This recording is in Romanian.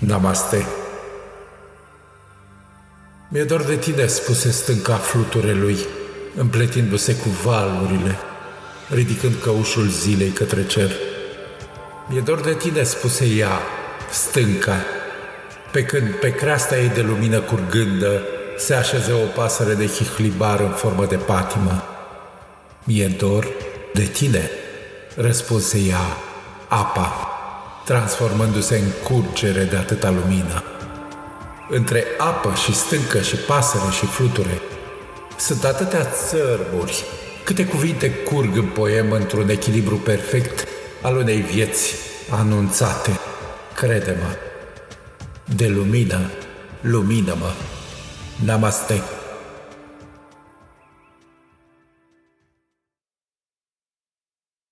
Namaste. Mi-e dor de tine, spuse stânca fluturelui, împletindu-se cu valurile, ridicând căușul zilei către cer. Mi-e dor de tine, spuse ea, stânca, pe când pe creasta ei de lumină curgândă se așeze o pasăre de hihlibar în formă de patimă. Mi-e dor de tine, răspunse ea, apa transformându-se în curgere de atâta lumină. Între apă și stâncă și pasăre și fluture sunt atâtea țărburi, câte cuvinte curg în poem într-un echilibru perfect al unei vieți anunțate. Crede-mă, de lumină, lumină-mă. Namaste.